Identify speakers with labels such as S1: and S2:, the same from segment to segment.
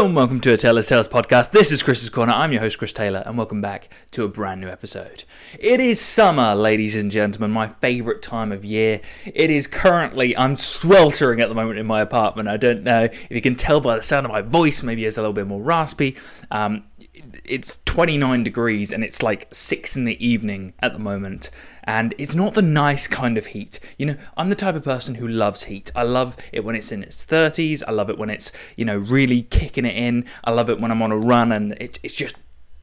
S1: And welcome to a Taylor's Tales podcast. This is Chris's Corner. I'm your host, Chris Taylor, and welcome back to a brand new episode. It is summer, ladies and gentlemen, my favourite time of year. It is currently, I'm sweltering at the moment in my apartment. I don't know if you can tell by the sound of my voice, maybe it's a little bit more raspy. Um, it's 29 degrees and it's like 6 in the evening at the moment. And it's not the nice kind of heat. You know i'm the type of person who loves heat. I love it when it's in its 30s i love it when it's you know really kicking it in. I love it when i'm on a run and it, it's just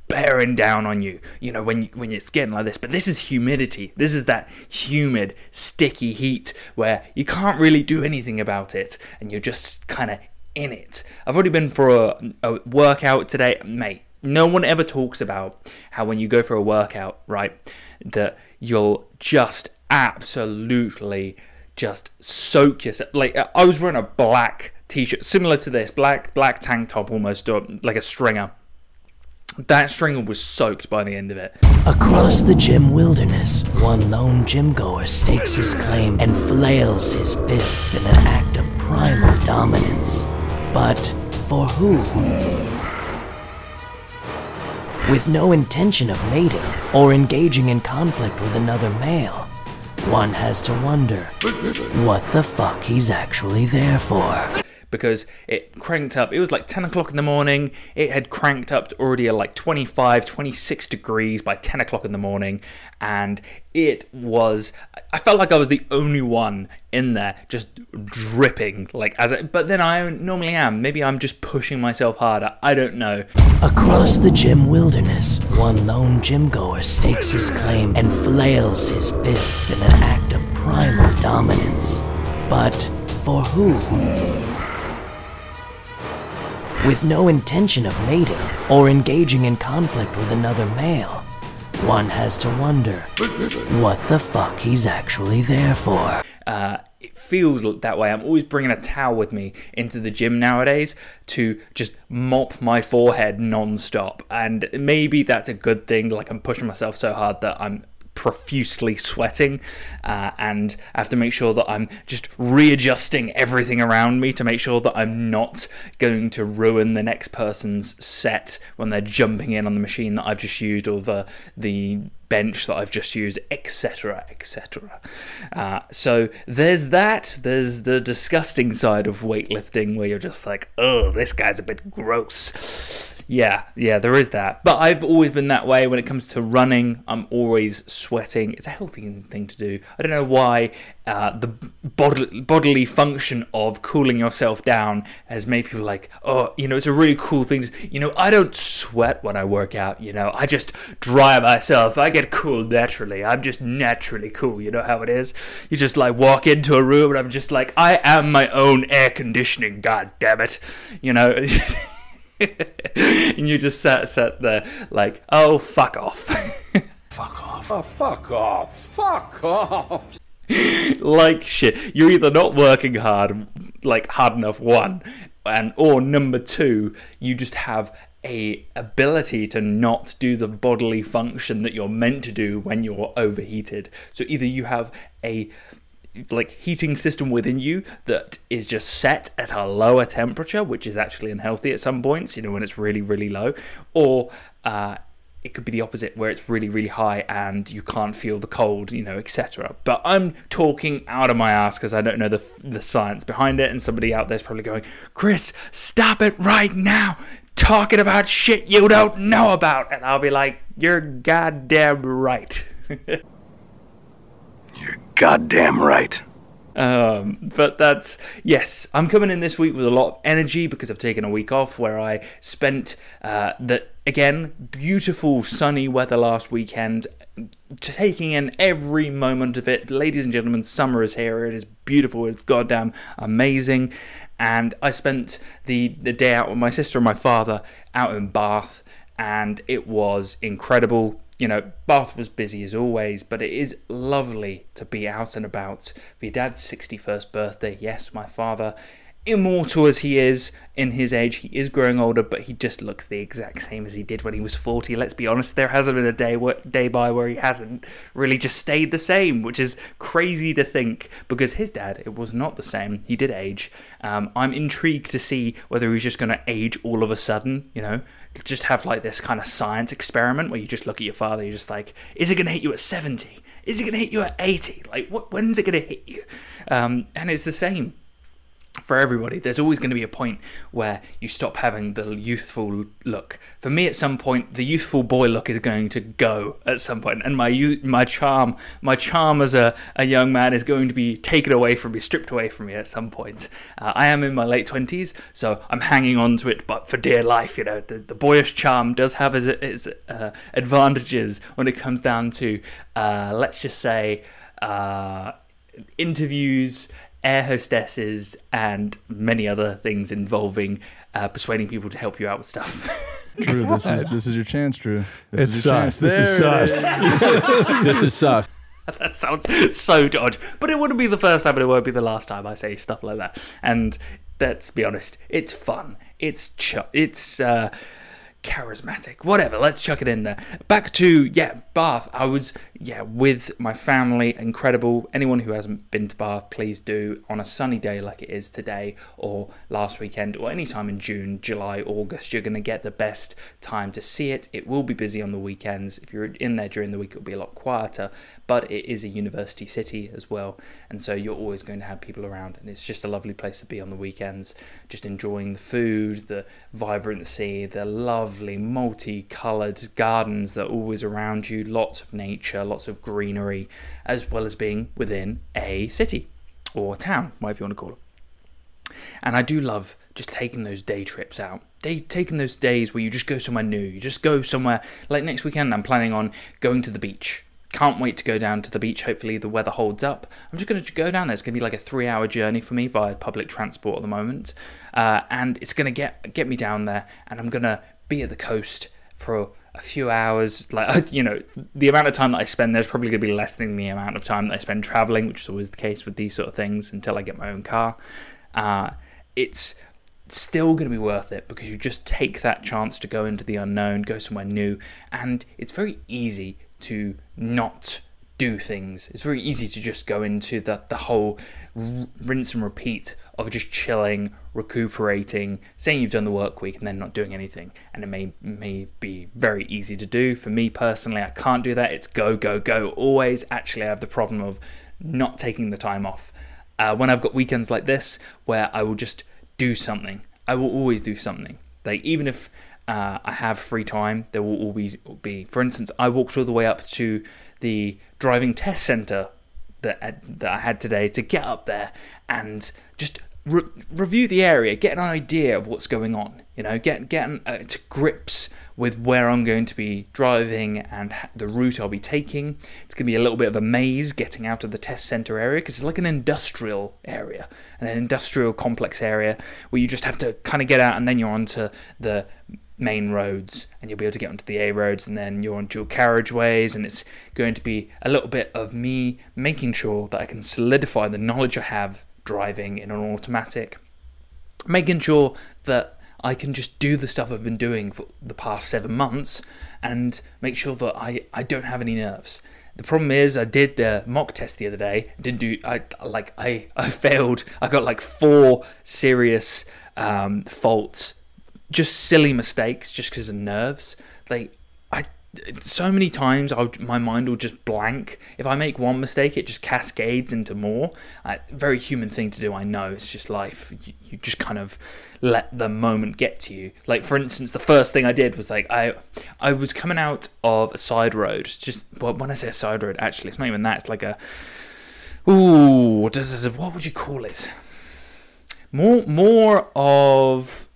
S1: bearing down on you you know when when it's getting like this. But this is humidity. This is that humid sticky heat where you can't really do anything about it and you're just kind of in it. I've already been for a, a workout today. Mate no one ever talks about how when you go for a workout, right, that you'll just absolutely just soak yourself. Like I was wearing a black t-shirt, similar to this, black black tank top, almost like a stringer. That stringer was soaked by the end of it.
S2: Across the gym wilderness, one lone gym goer stakes his claim and flails his fists in an act of primal dominance. But for who? With no intention of mating or engaging in conflict with another male. One has to wonder what the fuck he's actually there for
S1: because it cranked up. It was like 10 o'clock in the morning. It had cranked up to already at like 25, 26 degrees by 10 o'clock in the morning. And it was, I felt like I was the only one in there just dripping. Like, as but then I normally am. Maybe I'm just pushing myself harder. I don't know.
S2: Across the gym wilderness, one lone gym goer stakes his claim and flails his fists in an act of primal dominance. But for who? With no intention of mating or engaging in conflict with another male. One has to wonder what the fuck he's actually there for.
S1: Uh, it feels that way. I'm always bringing a towel with me into the gym nowadays to just mop my forehead non-stop, and maybe that's a good thing. Like I'm pushing myself so hard that I'm profusely sweating, uh, and I have to make sure that I'm just readjusting everything around me to make sure that I'm not going to ruin the next person's set when they're jumping in on the machine that I've just used or the the bench that I've just used, etc., etc. Uh, so there's that. There's the disgusting side of weightlifting where you're just like, oh, this guy's a bit gross. Yeah, yeah, there is that. But I've always been that way when it comes to running. I'm always sweating. It's a healthy thing to do. I don't know why uh, the bodily, bodily function of cooling yourself down has made people like, oh, you know, it's a really cool thing. To, you know, I don't sweat when I work out. You know, I just dry myself. I get cool naturally. I'm just naturally cool. You know how it is. You just like walk into a room and I'm just like, I am my own air conditioning. God damn it. You know. and you just sat sat there like, oh fuck off.
S3: fuck off. Oh fuck off. Fuck off.
S1: like shit. You're either not working hard, like hard enough, one, and or number two, you just have a ability to not do the bodily function that you're meant to do when you're overheated. So either you have a like heating system within you that is just set at a lower temperature, which is actually unhealthy at some points, you know, when it's really, really low, or uh, it could be the opposite where it's really, really high and you can't feel the cold, you know, etc. But I'm talking out of my ass because I don't know the, the science behind it, and somebody out there's probably going, Chris, stop it right now. Talking about shit you don't know about. And I'll be like, you're goddamn right.
S3: Goddamn right.
S1: Um, but that's yes, I'm coming in this week with a lot of energy because I've taken a week off where I spent uh, the again beautiful sunny weather last weekend, taking in every moment of it. Ladies and gentlemen, summer is here. It is beautiful. It's goddamn amazing. And I spent the the day out with my sister and my father out in Bath, and it was incredible you know, Bath was busy as always, but it is lovely to be out and about for dad's 61st birthday. Yes, my father immortal as he is in his age, he is growing older, but he just looks the exact same as he did when he was 40. Let's be honest, there hasn't been a day wh- day by where he hasn't really just stayed the same, which is crazy to think because his dad, it was not the same. He did age. Um, I'm intrigued to see whether he's just going to age all of a sudden, you know, just have like this kind of science experiment where you just look at your father, you're just like, is it going to hit you at 70? Is it going to hit you at 80? Like, what, when's it going to hit you? Um, and it's the same for everybody. There's always going to be a point where you stop having the youthful look. For me, at some point, the youthful boy look is going to go at some point, and my my charm, my charm as a, a young man is going to be taken away from me, stripped away from me at some point. Uh, I am in my late twenties, so I'm hanging on to it, but for dear life, you know, the, the boyish charm does have its, its uh, advantages when it comes down to, uh, let's just say. Uh, interviews air hostesses, and many other things involving uh, persuading people to help you out with stuff.
S4: Drew, this is this is your chance, Drew. This
S5: It's
S4: is your
S5: sus.
S4: chance.
S5: This is
S4: There it
S5: sus. this is sus.
S1: that sounds so dodge, but it wouldn't be the first time, and it won't be the last time I say stuff like that. And let's be honest, it's fun. It's ch- it's uh, charismatic. Whatever. Let's chuck it in there. Back to yeah, Bath. I was yeah with my family. Incredible. Anyone who hasn't been to Bath, please do on a sunny day like it is today, or last weekend, or any time in June, July, August. You're going to get the best time to see it. It will be busy on the weekends. If you're in there during the week, it'll be a lot quieter. But it is a university city as well, and so you're always going to have people around, and it's just a lovely place to be on the weekends. Just enjoying the food, the vibrancy, the lovely multi-coloured gardens that are always around you. Lots of nature, lots of greenery, as well as being within a city or town, whatever you want to call it. And I do love just taking those day trips out. Day, taking those days where you just go somewhere new. You just go somewhere. Like next weekend, I'm planning on going to the beach. Can't wait to go down to the beach. Hopefully, the weather holds up. I'm just going to go down there. It's going to be like a three hour journey for me via public transport at the moment. Uh, and it's going to get, get me down there. And I'm going to be at the coast for a few hours. Like, you know, the amount of time that I spend there's probably going to be less than the amount of time that I spend traveling, which is always the case with these sort of things until I get my own car. Uh, it's still going to be worth it because you just take that chance to go into the unknown, go somewhere new, and it's very easy to not do things. It's very easy to just go into the, the whole r- rinse and repeat of just chilling, recuperating, saying you've done the work week and then not doing anything. And it may may be very easy to do. For me personally, I can't do that. It's go, go, go. Always actually I have the problem of not taking the time off. Uh, when I've got weekends like this where I will just do something, I will always do something. Like even if uh, I have free time, there will always be. For instance, I walked all the way up to the driving test center that that I had today to get up there and just re- review the area, get an idea of what's going on. You know, get get uh, to grips with where I'm going to be driving and ha- the route I'll be taking. It's going to be a little bit of a maze getting out of the test center area because it's like an industrial area, an industrial complex area where you just have to kind of get out and then you're onto the main roads and you'll be able to get onto the A roads and then you're on dual carriageways and it's going to be a little bit of me making sure that I can solidify the knowledge I have driving in an automatic making sure that I can just do the stuff I've been doing for the past seven months and make sure that I, I don't have any nerves. The problem is I did the mock test the other day. Didn't do I like I I failed. I got like four serious um, faults, just silly mistakes, just because of nerves. Like I so many times I'll, my mind will just blank. If I make one mistake, it just cascades into more. Uh, very human thing to do, I know. It's just life. You, you just kind of let the moment get to you. Like for instance, the first thing I did was like I I was coming out of a side road. Just well, when I say a side road, actually, it's not even that. It's like a ooh, what would you call it? More more of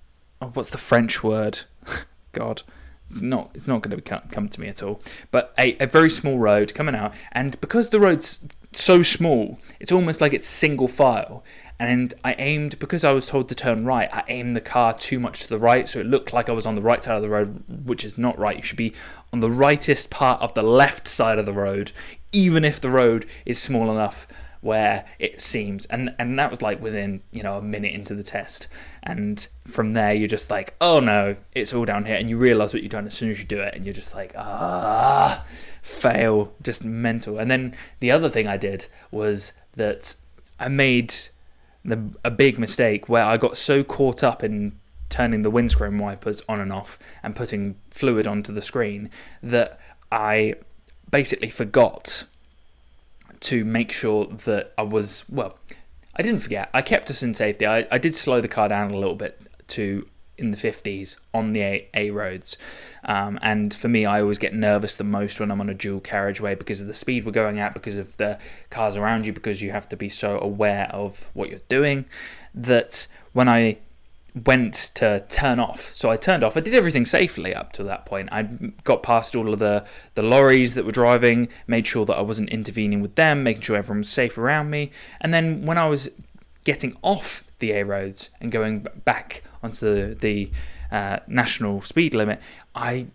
S1: oh, what's the French word? God it's not it's not going to come, to me at all. But a, a very small road coming out, and because the road's so small, it's almost like it's single file. And I aimed because I was told to turn right. I aimed the car too much to the right, so it looked like I was on the right side of the road, which is not right. You should be on the rightest part of the left side of the road, even if the road is small enough where it seems and and that was like within you know a minute into the test. And from there you're just like oh no it's all down here. And you realize what you've done as soon as you do it. And you're just like ah fail just mental. And then the other thing i did was that i made the, a big mistake where i got so caught up in turning the windscreen wipers on and off and putting fluid onto the screen that i basically forgot to make sure that I was well. I didn't forget. I kept us in safety. I, I did slow the car down a little bit to in the 50s on the A, a roads. Um, and for me, I always get nervous the most when I'm on a dual carriageway because of the speed we're going at, because of the cars around you, because you have to be so aware of what you're doing. That when I went to turn off. So I turned off. I did everything safely up to that point. I got past all of the the lorries that were driving, made sure that I wasn't intervening with them, making sure everyone was safe around me. And then when I was getting off the A roads and going back onto the, the uh, national speed limit, I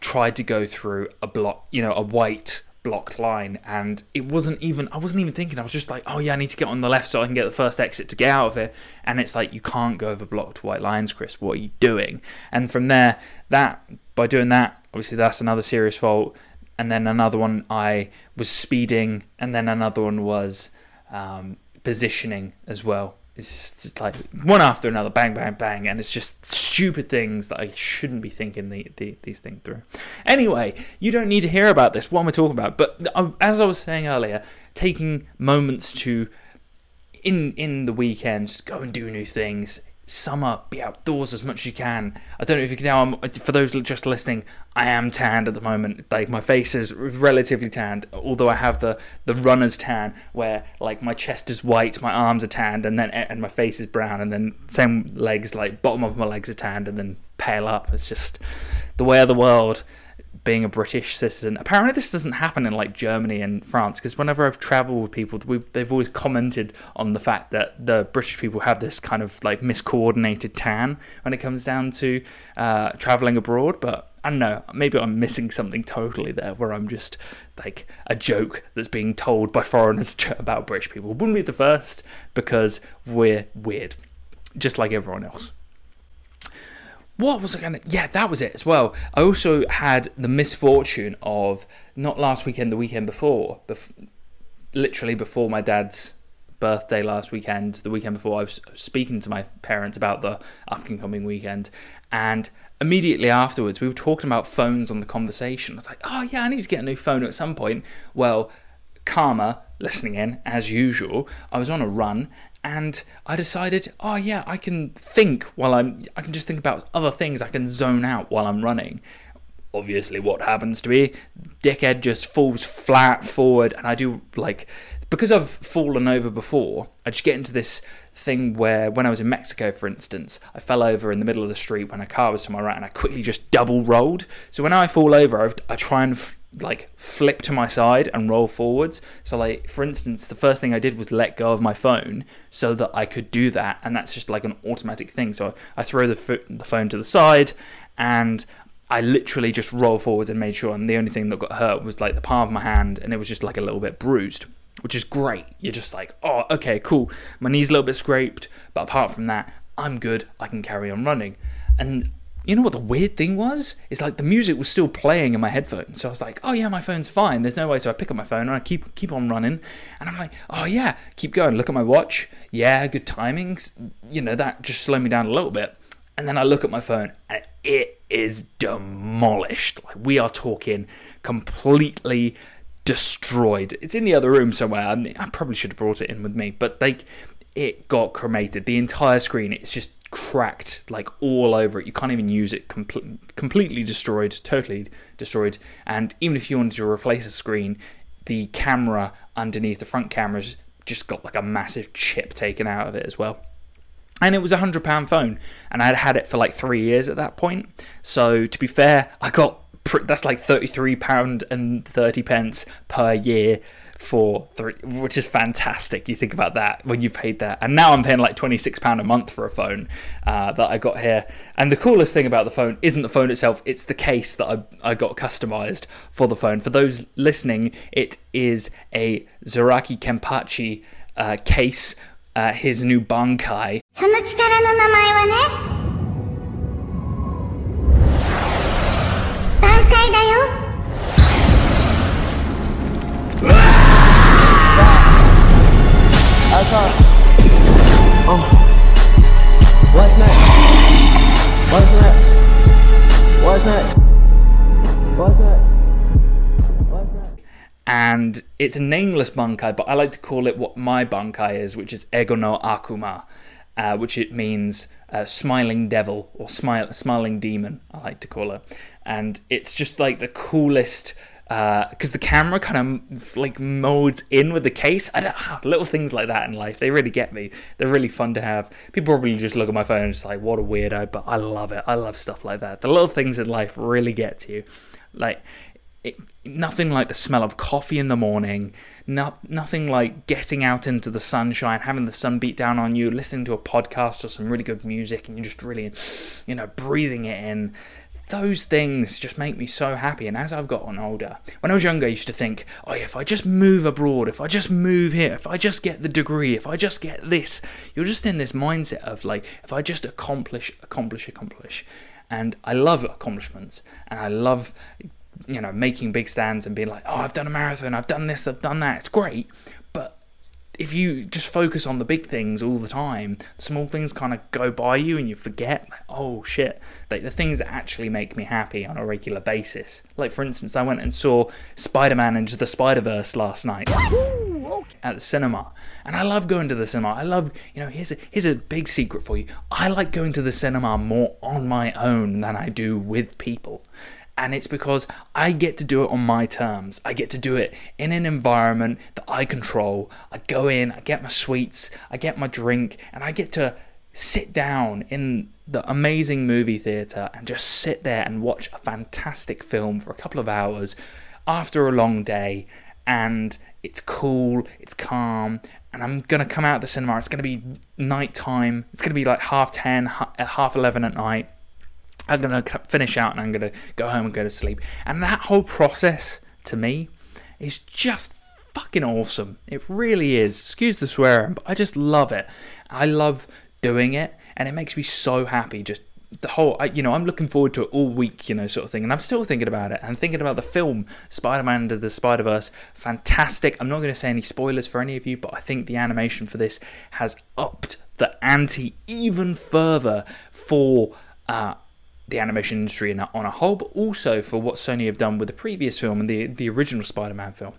S1: tried to go through a block, you know, a white blocked line and it wasn't even I wasn't even thinking I was just like oh yeah I need to get on the left so I can get the first exit to get out of it and it's like you can't go over blocked white lines Chris. What are you doing? And from there that by doing that obviously that's another serious fault. And then another one I was speeding and then another one was um, positioning as well it's just like one after another, bang, bang, bang, and it's just stupid things that I shouldn't be thinking the, the, these things through. Anyway, you don't need to hear about this. What am I talking about? But uh, as I was saying earlier, taking moments to in in the weekends go and do new things summer, be outdoors as much as you can. I don't know if you can tell, I'm, for those just listening, I am tanned at the moment. Like my face is relatively tanned, although I have the the runner's tan where like my chest is white, my arms are tanned, and then and my face is brown, and then same legs, like bottom of my legs are tanned, and then pale up. It's just the way of the world being a British citizen. Apparently, this doesn't happen in like Germany and France because whenever I've travelled with people, they've always commented on the fact that the British people have this kind of like miscoordinated tan when it comes down to uh, travelling abroad. But I don't know, maybe I'm missing something totally there where I'm just like a joke that's being told by foreigners about British people. Wouldn't be the first because we're weird, just like everyone else what was I going to? Yeah, that was it as well. I also had the misfortune of not last weekend, the weekend before, bef- literally before my dad's birthday last weekend, the weekend before, I was speaking to my parents about the up and coming weekend, and immediately afterwards, we were talking about phones on the conversation. I was like, oh yeah, I need to get a new phone at some point. Well, Karma listening in as usual. I was on a run and I decided, oh yeah, I can think while I'm I can just think about other things. I can zone out while I'm running. Obviously what happens to me, dickhead just falls flat forward and I do like because I've fallen over before, I just get into this thing where when I was in Mexico, for instance, I fell over in the middle of the street when a car was to my right and I quickly just double rolled. So when I fall over, I've, i try and f- like flip to my side and roll forwards. So like for instance, the first thing I did was let go of my phone so that I could do that, and that's just like an automatic thing. So I throw the fo- the phone to the side, and I literally just roll forwards and made sure. And the only thing that got hurt was like the palm of my hand, and it was just like a little bit bruised, which is great. You're just like, oh, okay, cool. My knee's a little bit scraped, but apart from that, I'm good. I can carry on running. And you know what the weird thing was? It's like the music was still playing in my headphones. So I was like, oh yeah, my phone's fine. There's no way. So I pick up my phone and I keep keep on running. And I'm like, oh yeah, keep going. Look at my watch. Yeah, good timings. You know, that just slowed me down a little bit. And then I look at my phone and it is demolished. Like we are talking completely destroyed. It's in the other room somewhere. I, probably should have brought it in with me, but like it got cremated. The entire screen, it's just cracked like all over it. You can't even use it. Com- completely destroyed, totally destroyed. And even if you wanted to replace a screen, the camera underneath the front camera's just got like a massive chip taken out of it as well. And it was a hundred pound phone, and I'd had it for like three years at that point. So to be fair, I got that's like thirty three pound and thirty pence per year for three, which is fantastic. You think about that when you paid that, and now I'm paying like twenty six pound a month for a phone uh, that I got here. And the coolest thing about the phone isn't the phone itself; it's the case that I I got customized for the phone. For those listening, it is a Zaraki Kenpachi uh, case. Uh, his new Bankai
S6: その力の名前はね挽回だよ
S7: That's up. Oh. What's next? What's next? What's next? What's next? What's next?
S1: and it's a nameless bankai, but I like to call it what my bankai is, which is Ego no Akuma, uh, which it means uh, smiling devil or smile, smiling demon. I like to call it, and it's just like the coolest. Because the camera kind of like molds in with the case. I don't ah, little things like that in life. They really get me. They're really fun to have. People probably just look at my phone and just like, what a weirdo. But I love it. I love stuff like that. The little things in life really get to you. Like it, nothing like the smell of coffee in the morning, no, nothing like getting out into the sunshine, having the sun beat down on you, listening to a podcast or some really good music, and you're just really, you know, breathing it in. Those things just make me so happy. And as I've gotten older, when I was younger, I used to think, oh, if I just move abroad, if I just move here, if I just get the degree, if I just get this, you're just in this mindset of like, if I just accomplish, accomplish, accomplish. And I love accomplishments and I love you know, making big stands and being like, oh, I've done a marathon, I've done this, I've done that. It's great. If you just focus on the big things all the time, small things kind of go by you and you forget, like, oh shit, like the things that actually make me happy on a regular basis. Like, for instance, I went and saw Spider Man Into the Spider Verse last night at the cinema. And I love going to the cinema. I love, you know, here's a, here's a big secret for you. I like going to the cinema more on my own than I do with people and it's because I get to do it on my terms. I get to do it in an environment that I control. I go in, I get my sweets, I get my drink, and I get to sit down in the amazing movie theater and just sit there and watch a fantastic film for a couple of hours after a long day. And it's cool, it's calm, and I'm gonna come out of the cinema. It's gonna be nighttime. It's gonna be like half ten, half eleven at night I'm going to finish out and I'm going to go home and go to sleep. And that whole process to me is just fucking awesome. It really is. Excuse the swearing, but I just love it. I love doing it and it makes me so happy just the whole I, you know i'm looking forward to it all week you know sort of thing and i'm still thinking about it and thinking about the film spider-man into the spider-verse fantastic i'm not going to say any spoilers for any of you but i think the animation for this has upped the ante even further for uh, the animation industry on a whole, but also for what Sony have done with the previous film and the, the original Spider Man film.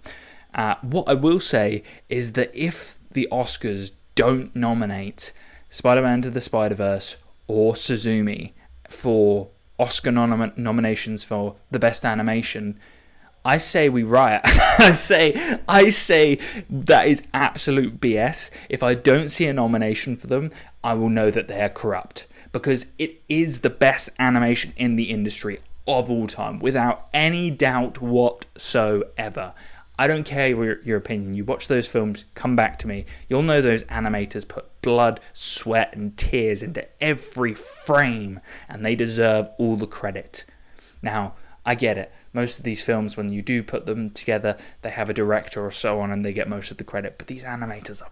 S1: Uh, what I will say is that if the Oscars don't nominate Spider Man to the Spider Verse or Suzume for Oscar nom- nominations for the best animation, I say we riot. I say I say that is absolute BS. If I don't see a nomination for them, I will know that they are corrupt because it is the best animation in the industry of all time, without any doubt whatsoever. I don't care your, your opinion. You watch those films, come back to me. You'll know those animators put blood, sweat, and tears into every frame, and they deserve all the credit. Now, I get it. Most of these films, when you do put them together, they have a director or so on, and they get most of the credit. But these animators are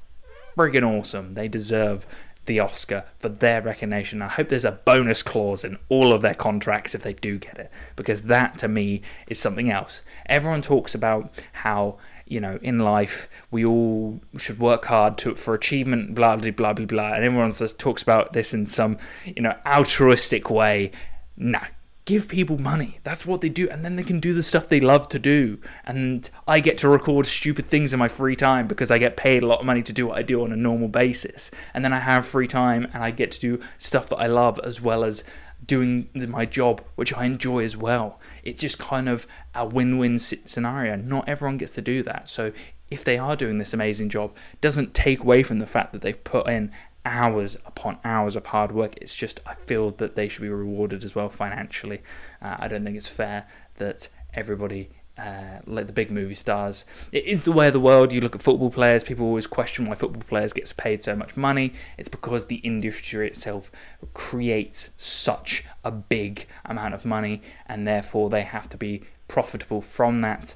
S1: friggin' awesome. They deserve the Oscar for their recognition. I hope there's a bonus clause in all of their contracts if they do get it, because that to me is something else. Everyone talks about how you know in life we all should work hard to for achievement, blah blah blah blah blah, and everyone just talks about this in some you know altruistic way. No, give people money. That's what they do. And then they can do the stuff they love to do. And I get to record stupid things in my free time because I get paid a lot of money to do what I do on a normal basis. And then I have free time and I get to do stuff that I love as well as doing my job, which I enjoy as well. It's just kind of a win win scenario. Not everyone gets to do that. So if they are doing this amazing job, doesn't take away from the fact that they've put in hours upon hours of hard work. It's just I feel that they should be rewarded as well financially. Uh, I don't think it's fair that everybody uh, like the big movie stars. It is the way of the world. You look at football players, people always question why football players gets paid so much money. It's because the industry itself creates such a big amount of money, and therefore they have to be profitable from that.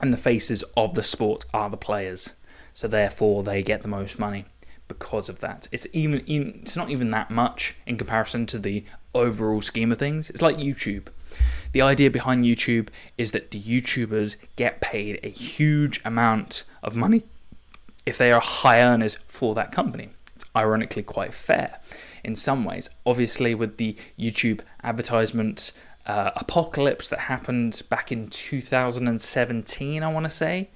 S1: And the faces of the sport are the players, so therefore they get the most money because of that. It's even, it's not even that much in comparison to the overall scheme of things. It's like YouTube. The idea behind YouTube is that the YouTubers get paid a huge amount of money if they are high earners for that company. It's ironically quite fair in some ways. Obviously, with the YouTube advertisement uh, apocalypse that happened back in 2017, I want to say,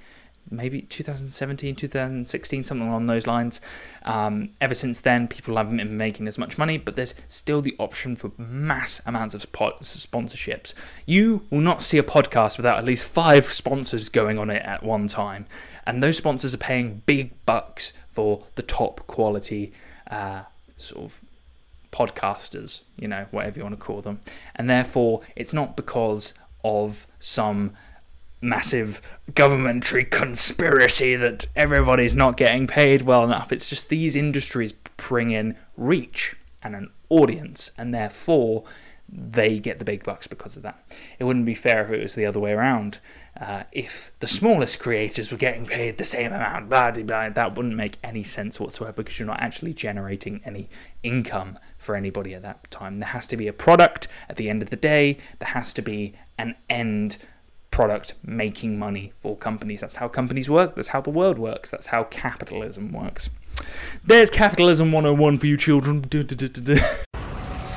S1: maybe 2017, 2016, something along those lines. Um, ever since then, people haven't been making as much money, but there's still the option for mass amounts of spot- sponsorships. You will not see a podcast without at least five sponsors going on it at one time, and those sponsors are paying big bucks for the top quality uh, sort of podcasters, you know, whatever you want to call them, and therefore it's not because of some massive governmentary conspiracy that everybody's not getting paid well enough. It's just these industries bring in reach and an audience, and therefore they get the big bucks because of that. It wouldn't be fair if it was the other way around. Uh, if the smallest creators were getting paid the same amount, blah, blah, blah, that wouldn't make any sense whatsoever because you're not actually generating any income for anybody at that time. There has to be a product at the end of the day, there has to be an end product making money for companies. That's how companies work. That's how the world works. That's how capitalism works. There's Capitalism 101 for you children.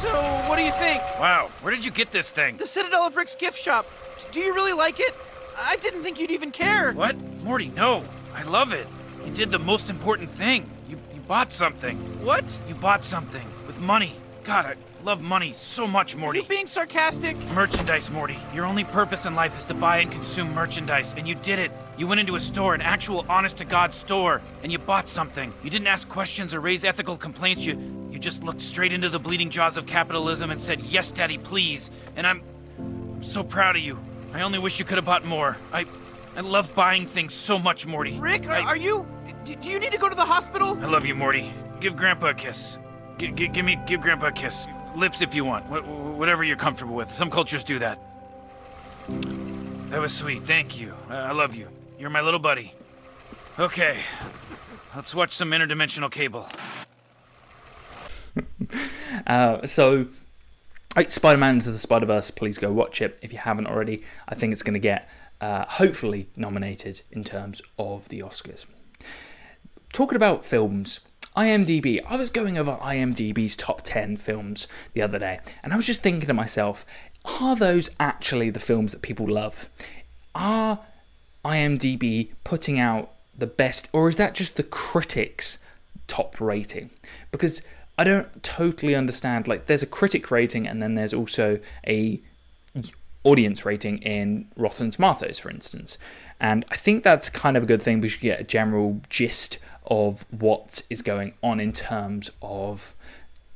S8: So, what do you think?
S9: Wow, where did you get this thing?
S8: The Citadel of Rick's gift shop. Do you really like it? I didn't think you'd even care.
S9: What? Morty, no. I love it. You did the most important thing. You, you bought something.
S8: What?
S9: You bought something with money. God, I love money so much,
S8: Are
S9: Morty.
S8: you being sarcastic?
S9: Merchandise, Morty. Your only purpose in life is to buy and consume merchandise, and you did it. You went into a store, an actual honest to God store, and you bought something. You didn't ask questions or raise ethical complaints. You you just looked straight into the bleeding jaws of capitalism and said, "Yes, Daddy, please." And I'm so proud of you. I only wish you could have bought more. I I love buying things so much, Morty.
S8: Rick, are,
S9: I,
S8: are you. Do you need to go to the hospital?
S9: I love you, Morty. Give Grandpa a kiss. G- give me, give Grandpa a kiss. Lips if you want. Wh- wh- whatever you're comfortable with. Some cultures do that. That was sweet. Thank you. I, I love you. You're my little buddy. Okay, let's watch some interdimensional cable.
S1: Uh, so, Spider-Man Into the Spider-Verse, please go watch it if you haven't already. I think it's going to get, uh, hopefully, nominated in terms of the Oscars. Talking about films, IMDb, I was going over IMDb's top 10 films the other day, and I was just thinking to myself, are those actually the films that people love? Are IMDb putting out the best, or is that just the critics' top rating? Because I don't totally understand. Like, there's a critic rating, and then there's also a audience rating in Rotten Tomatoes, for instance. And I think that's kind of a good thing because you get a general gist of what is going on in terms of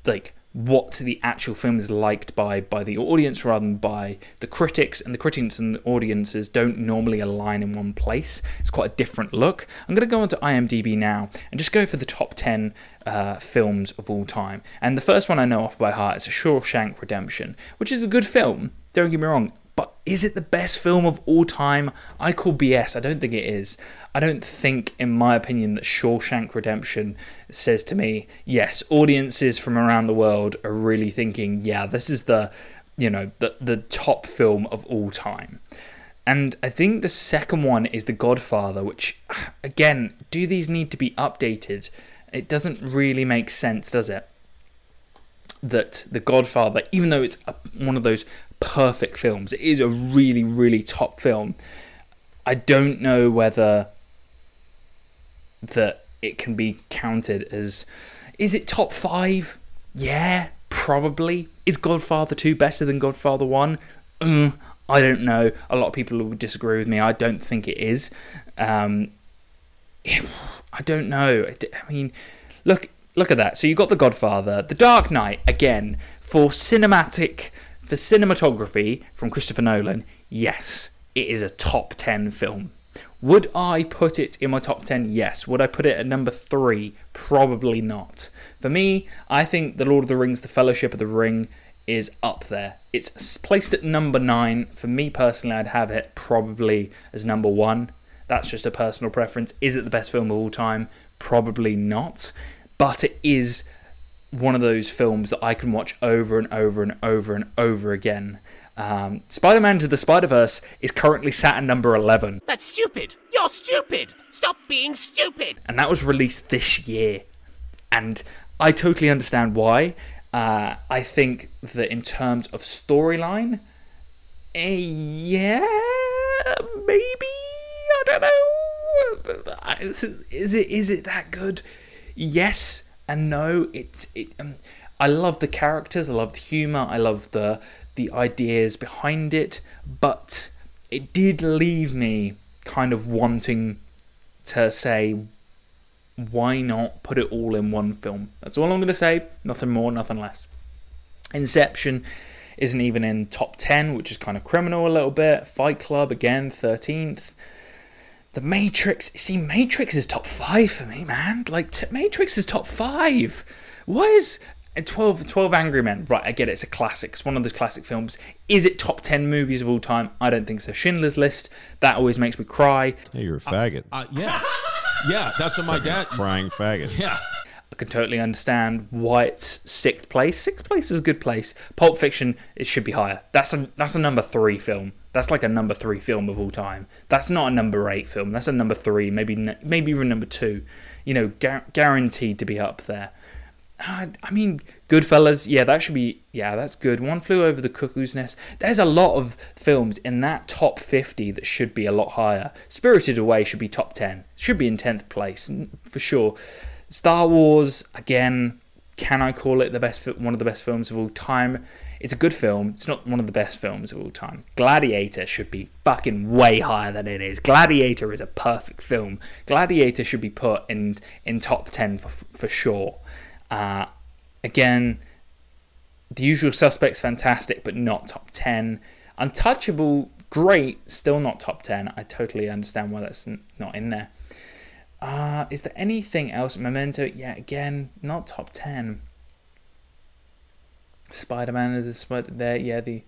S1: like what the actual film is liked by by the audience rather than by the critics and the critics and the audiences don't normally align in one place. It's quite a different look. I'm going to go onto imdb now and just go for the top 10 uh, films of all time. And the first one i know off by heart is a shawshank redemption which is a good film don't get me wrong but is it the best film of all time? I call BS. I don't think it is. I don't think, in my opinion, that Shawshank Redemption says to me, yes, audiences from around the world are really thinking, yeah, this is the, you know, the, the top film of all time. And I think the second one is The Godfather, which, again, do these need to be updated? It doesn't really make sense, does it? that The Godfather, even though it's one of those perfect films, it is a really, really top film. I don't know whether that it can be counted as. Is it top five? Yeah, probably. Is Godfather 2 better than Godfather 1? Mm, I don't know. A lot of people would disagree with me. I don't think it is. Um, I don't know. I mean, look, look at that. So you've got The Godfather, The Dark Knight again for cinematic, for cinematography from Christopher Nolan. Yes, it is a top 10 film. Would I put it in my top 10? Yes. Would I put it at number 3? Probably not. For me, I think The Lord of the Rings, The Fellowship of the Ring is up there. It's placed at number 9. For me personally, I'd have it probably as number 1. That's just a personal preference. Is it the best film of all time? Probably not. But it is one of those films that I can watch over and over and over and over again. Um, Spider Man to the Spider Verse is currently sat at number 11,
S10: That's stupid. You're stupid. Stop being stupid.
S1: and that was released this year. And I totally understand why. Uh, I think that in terms of storyline, eh, yeah, maybe. I don't know. Is is it is it that good? Yes and no. It's it. Um, I love the characters. I love the humor. I love the the ideas behind it. But it did leave me kind of wanting to say, why not put it all in one film? That's all I'm going to say. Nothing more, nothing less. Inception isn't even in top 10, which is kind of criminal a little bit. Fight Club, again, 13th. The Matrix, see, Matrix is top 5 for me, man. Like, t- Matrix is top 5. Why is. and 12, 12 Angry Men, right, I get it, it's a classic. It's one of those classic films. Is it top 10 movies of all time? I don't think so. Schindler's List, that always makes me cry.
S11: Hey, you're a faggot.
S12: Uh, yeah. Yeah, that's what my dad.
S11: Crying faggot.
S12: Yeah.
S1: I can totally understand why it's sixth place. Sixth place is a good place. Pulp Fiction, it should be higher. That's a that's a number three film. That's like a number three film of all time. That's not a number eight film. That's a number three, maybe maybe even number two. You know, gu- guaranteed to be up there. Uh, I mean, Goodfellas, yeah, that should be, yeah, that's good. One Flew Over the Cuckoo's Nest. There's a lot of films in that top 50 that should be a lot higher. Spirited Away should be top 10. Should be in 10th place, for sure. Star Wars, again, can I call it the best, one of the best films of all time? It's a good film. It's not one of the best films of all time. Gladiator should be fucking way higher than it is. Gladiator is a perfect film. Gladiator should be put in in top 10 for for sure. Uh, again, The Usual Suspects, fantastic, but not top 10. Untouchable, great, still not top 10. I totally understand why that's not in there. Uh, is there anything else? Memento, yeah, again, not top 10. Spider Man is the Spider there, yeah, the.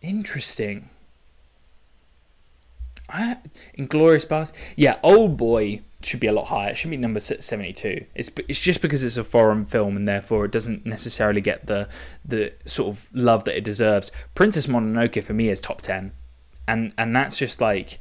S1: Interesting. I, Inglorious Bars, yeah, Old Boy should be a lot higher. It should be number seventy-two. It's it's just because it's a foreign film and therefore it doesn't necessarily get the the sort of love that it deserves. Princess Mononoke for me is top ten, and and that's just like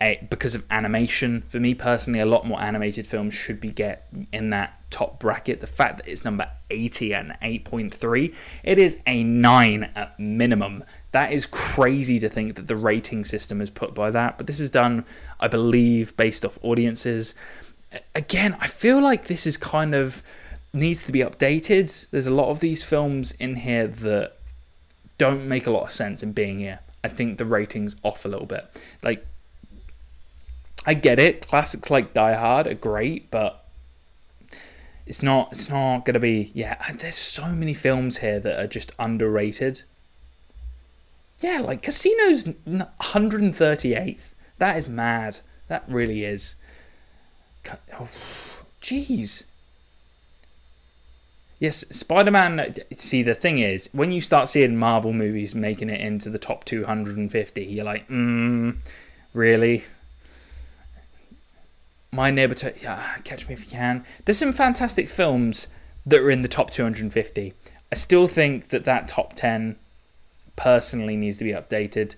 S1: a, because of animation. For me personally, a lot more animated films should be get in that top bracket. The fact that it's number eighty and eight point three, it is a nine at minimum. That is crazy to think that the rating system is put by that. But this is done, I believe, based off audiences. Again, I feel like this is kind of needs to be updated. There's a lot of these films in here that don't make a lot of sense in being here. I think the ratings off a little bit. Like, I get it. Classics like Die Hard are great, but it's not. It's not gonna be. Yeah, there's so many films here that are just underrated. Yeah, like Casino's 138th. That is mad. That really is. Oh, jeez. Yes, Spider Man. See, the thing is, when you start seeing Marvel movies making it into the top 250, you're like, mm, really? My neighbor, to- yeah, catch me if you can. There's some fantastic films that are in the top 250. I still think that that top 10 personally needs to be updated.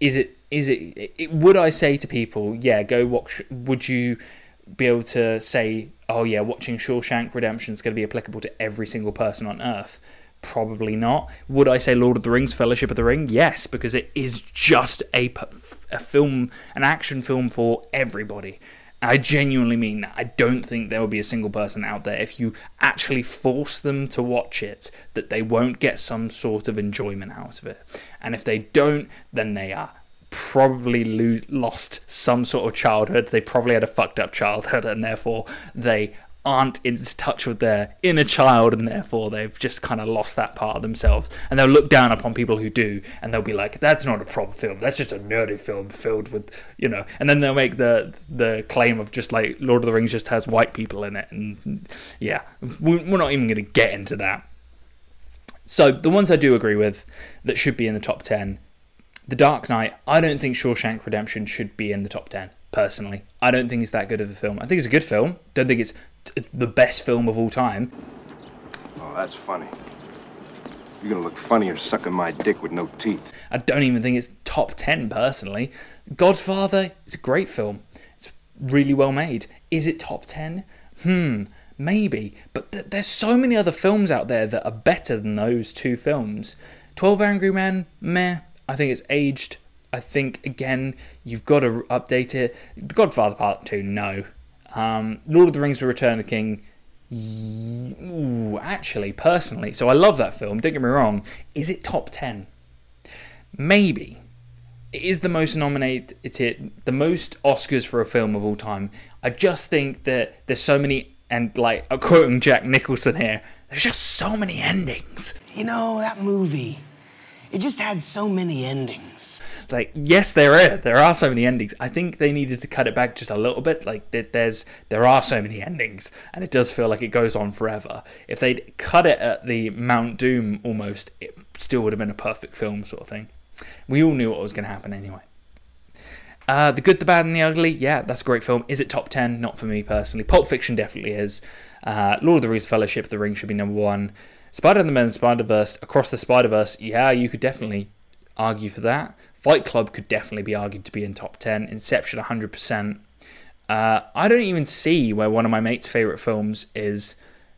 S1: Is it? Is it, it? Would I say to people, yeah, go watch? Would you be able to say, oh yeah, watching Shawshank Redemption is going to be applicable to every single person on Earth? Probably not. Would I say Lord of the Rings, Fellowship of the Ring? Yes, because it is just a, a film, an action film for everybody. I genuinely mean that. I don't think there will be a single person out there, if you actually force them to watch it, that they won't get some sort of enjoyment out of it. And if they don't, then they are probably lose, lost some sort of childhood. They probably had a fucked up childhood, and therefore they aren't in touch with their inner child and therefore they've just kind of lost that part of themselves. And they'll look down upon people who do and they'll be like that's not a proper film. That's just a nerdy film filled with you know. And then they'll make the the claim of just like lord of the rings just has white people in it. And yeah we're not even going to get into that. So the ones i do agree with that should be in the top 10 the dark knight i don't think shawshank redemption should be in the top 10 personally. I don't think it's that good of a film. I think it's a good film. Don't think it's t- the best film of all time.
S11: Oh, that's funny. You're gonna look funnier sucking my dick with no teeth.
S1: I don't even think it's top 10 personally. Godfather it's a great film. It's really well made. Is it top 10? Hmm, maybe. But th- there's so many other films out there that are better than those two films. 12 Angry Men, meh. I think it's aged I think again you've got to update it. The Godfather Part Two, no. Um, Lord of the Rings: The Return of the King. Ooh, actually, personally, so I love that film. Don't get me wrong. Is it top ten? Maybe. It is the most nominated. It's it the most Oscars for a film of all time. I just think that there's so many, and like I'm quoting Jack Nicholson here. There's just so many endings.
S13: You know that movie. It just had so many endings.
S1: Like, yes, there are there are so many endings. I think they needed to cut it back just a little bit. Like, there's there are so many endings, and it does feel like it goes on forever. If they'd cut it at the Mount Doom almost, it still would have been a perfect film, sort of thing. We all knew what was going to happen anyway. Uh, the Good, the Bad, and the Ugly. Yeah, that's a great film. Is it top 10? Not for me personally. Pulp Fiction definitely is. Uh, Lord of the Rings Fellowship, The Ring should be number one. Spider Man Spider Verse, Across the Spider Verse, yeah, you could definitely argue for that. Fight Club could definitely be argued to be in top 10. Inception, 100%. Uh, I don't even see where one of my mate's favourite films is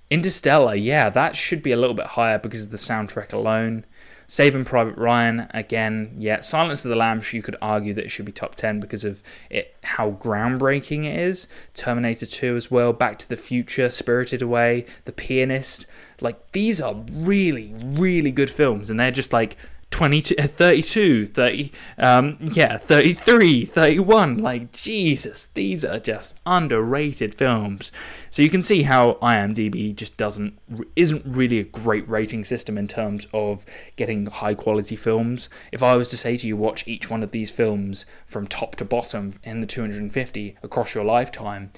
S1: Interstellar. Yeah, that should be a little bit higher because of the soundtrack alone. Saving Private Ryan, again, yeah. Silence of the Lambs, you could argue that it should be top 10 because of it, how groundbreaking it is. Terminator 2 as well, Back to the Future, Spirited Away, The Pianist. Like, these are really, really good films, and they're just like 22, uh, 32, 30, um, yeah, 33, 31. Like, Jesus, these are just underrated films. So you can see how IMDb just doesn't, isn't really a great rating system in terms of getting high quality films. If I was to say to you, watch each one of these films from top to bottom in the 250 across your lifetime,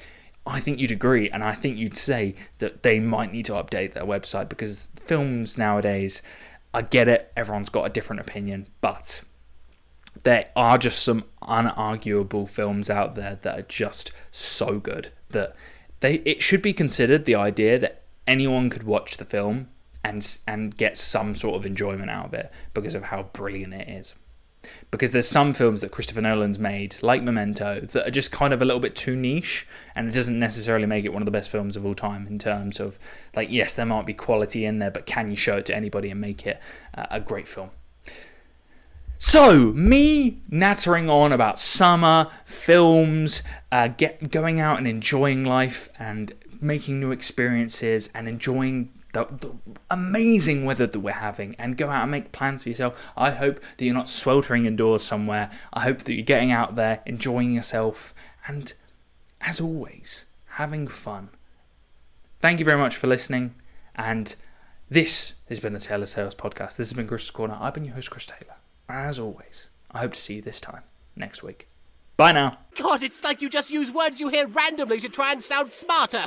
S1: I think you'd agree, and I think you'd say that they might need to update their website because films nowadays, I get it, everyone's got a different opinion, but there are just some unarguable films out there that are just so good that they it should be considered the idea that anyone could watch the film and and get some sort of enjoyment out of it because of how brilliant it is because there's some films that Christopher Nolan's made, like Memento, that are just kind of a little bit too niche, and it doesn't necessarily make it one of the best films of all time in terms of, like, yes, there might be quality in there, but can you show it to anybody and make it uh, a great film? So, me nattering on about summer, films, uh, get going out and enjoying life and making new experiences and enjoying the, the, amazing weather that we're having and go out and make plans for yourself. I hope that you're not sweltering indoors somewhere. I hope that you're getting out there, enjoying yourself, and as always, having fun. Thank you very much for listening, and this has been the Taylor's Tales podcast. This has been Chris's Corner. I've been your host, Chris Taylor. As always, I hope to see you this time next week. Bye now.
S10: God, it's like you just use words you hear randomly to try and sound smarter.